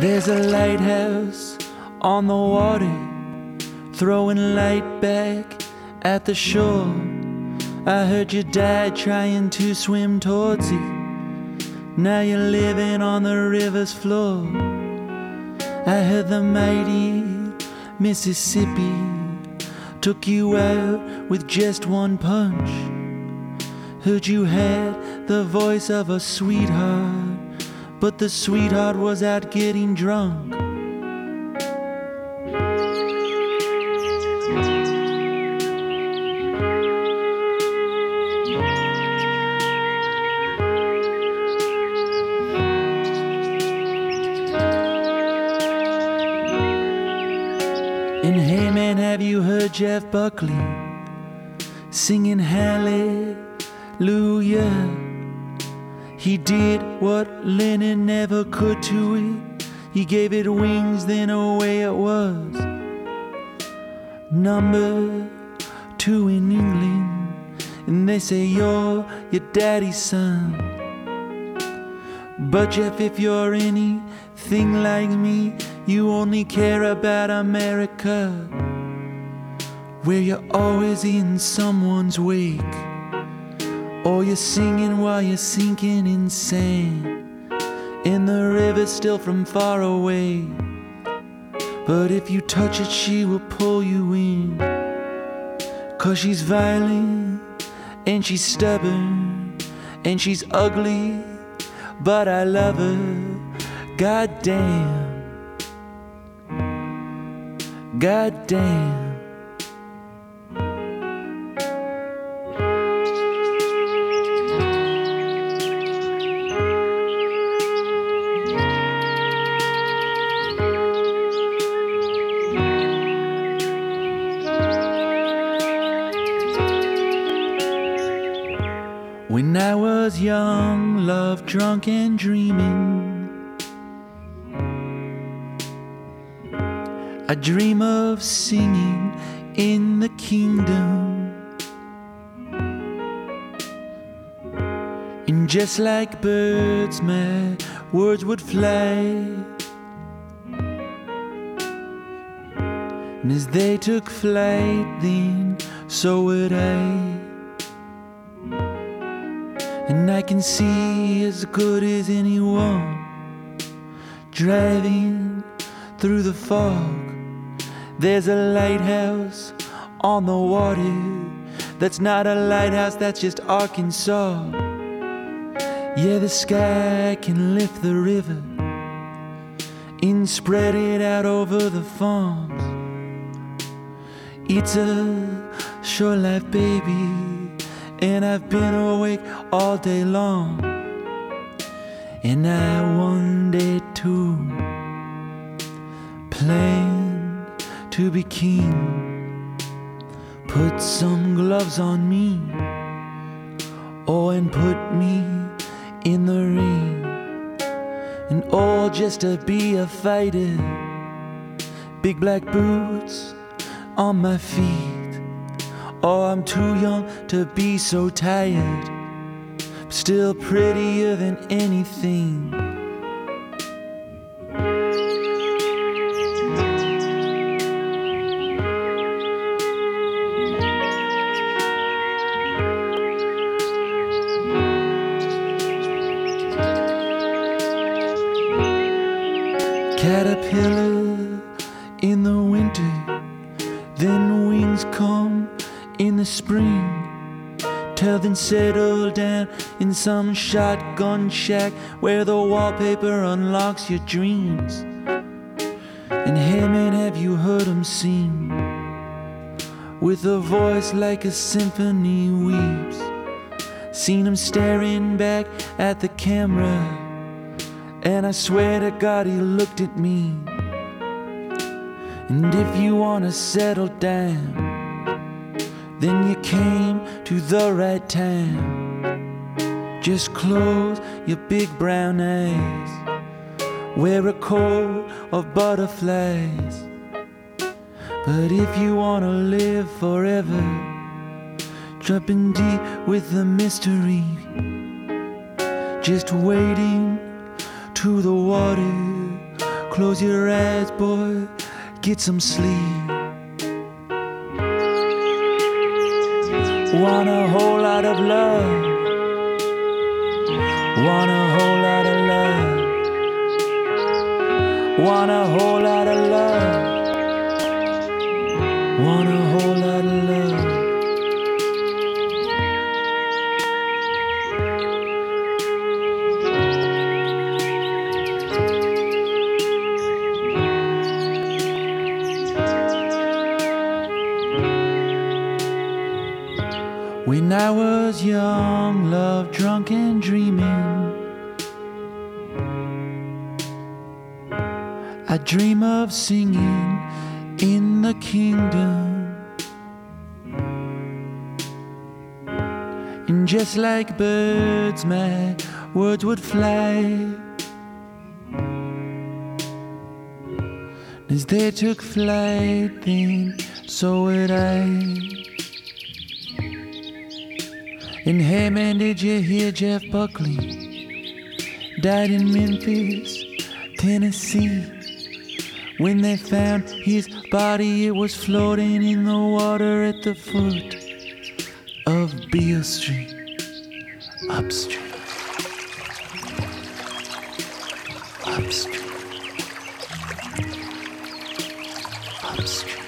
There's a lighthouse on the water, throwing light back at the shore. I heard your dad trying to swim towards it. Now you're living on the river's floor. I heard the mighty Mississippi took you out with just one punch. Heard you had the voice of a sweetheart, but the sweetheart was out getting drunk. And hey man, have you heard Jeff Buckley singing Hallelujah? He did what Lennon never could to it. He gave it wings, then away it was. Number two in England, and they say you're your daddy's son. But Jeff, if you're anything like me, you only care about America, where you're always in someone's wake, or you're singing while you're sinking in sand, in the river still from far away. But if you touch it, she will pull you in, cause she's violent and she's stubborn and she's ugly, but I love her. God damn. God damn. When I was young, love drunk and dreaming. I dream of singing in the kingdom. And just like birds, my words would fly. And as they took flight, then so would I. And I can see as good as anyone driving through the fog. There's a lighthouse on the water. That's not a lighthouse, that's just Arkansas. Yeah, the sky can lift the river and spread it out over the farms. It's a short life, baby, and I've been awake all day long. And I one day too plan to be king. Put some gloves on me, oh, and put me in the ring. And all just to be a fighter. Big black boots on my feet. Oh, I'm too young to be so tired. Still prettier than anything. Caterpillar spring. Till then settle down in some shotgun shack where the wallpaper unlocks your dreams. And hey man, have you heard him sing? With a voice like a symphony weeps. Seen him staring back at the camera. And I swear to God, he looked at me. And if you wanna settle down, then you came to the right time. Just close your big brown eyes, wear a coat of butterflies. But if you wanna live forever, jumping deep with the mystery, just wading to the water. Close your eyes, boy, get some sleep. Want a whole lot of love. Want a whole lot of love. Want a whole lot of love. Want a whole lot of love. When I was young, love drunk and dreaming. I dream of singing in the kingdom. And just like birds, my words would fly. As they took flight, then so would I. And hey man, did you hear Jeff Buckley died in Memphis, Tennessee? When they found his body, it was floating in the water at the foot of Beale Street, upstream. Upstream. Upstream.